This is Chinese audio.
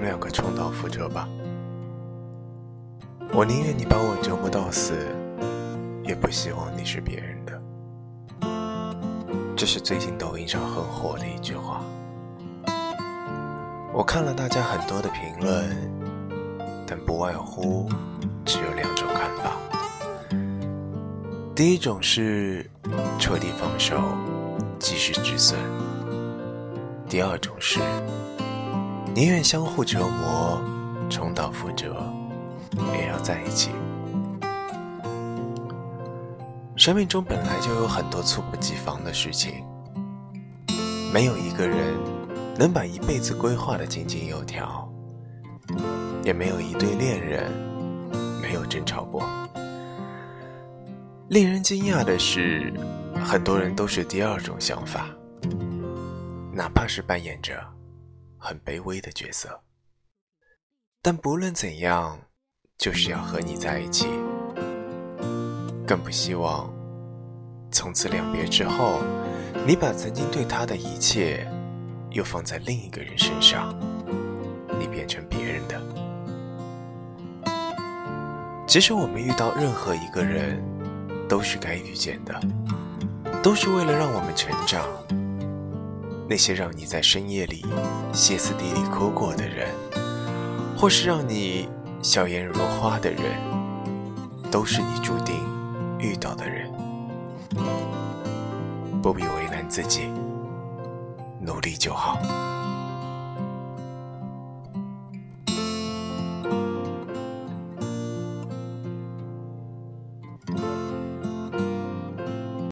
们两个重蹈覆辙吧。我宁愿你把我折磨到死，也不希望你是别人的。这是最近抖音上很火的一句话。我看了大家很多的评论，但不外乎只有两种看法。第一种是彻底放手，及时止损；第二种是宁愿相互折磨，重蹈覆辙，也要在一起。生命中本来就有很多猝不及防的事情，没有一个人。能把一辈子规划的井井有条，也没有一对恋人没有争吵过。令人惊讶的是，很多人都是第二种想法，哪怕是扮演着很卑微的角色，但不论怎样，就是要和你在一起，更不希望从此两别之后，你把曾经对他的一切。又放在另一个人身上，你变成别人的。其实我们遇到任何一个人，都是该遇见的，都是为了让我们成长。那些让你在深夜里歇斯底里哭过的人，或是让你笑颜如花的人，都是你注定遇到的人。不必为难自己。努力就好。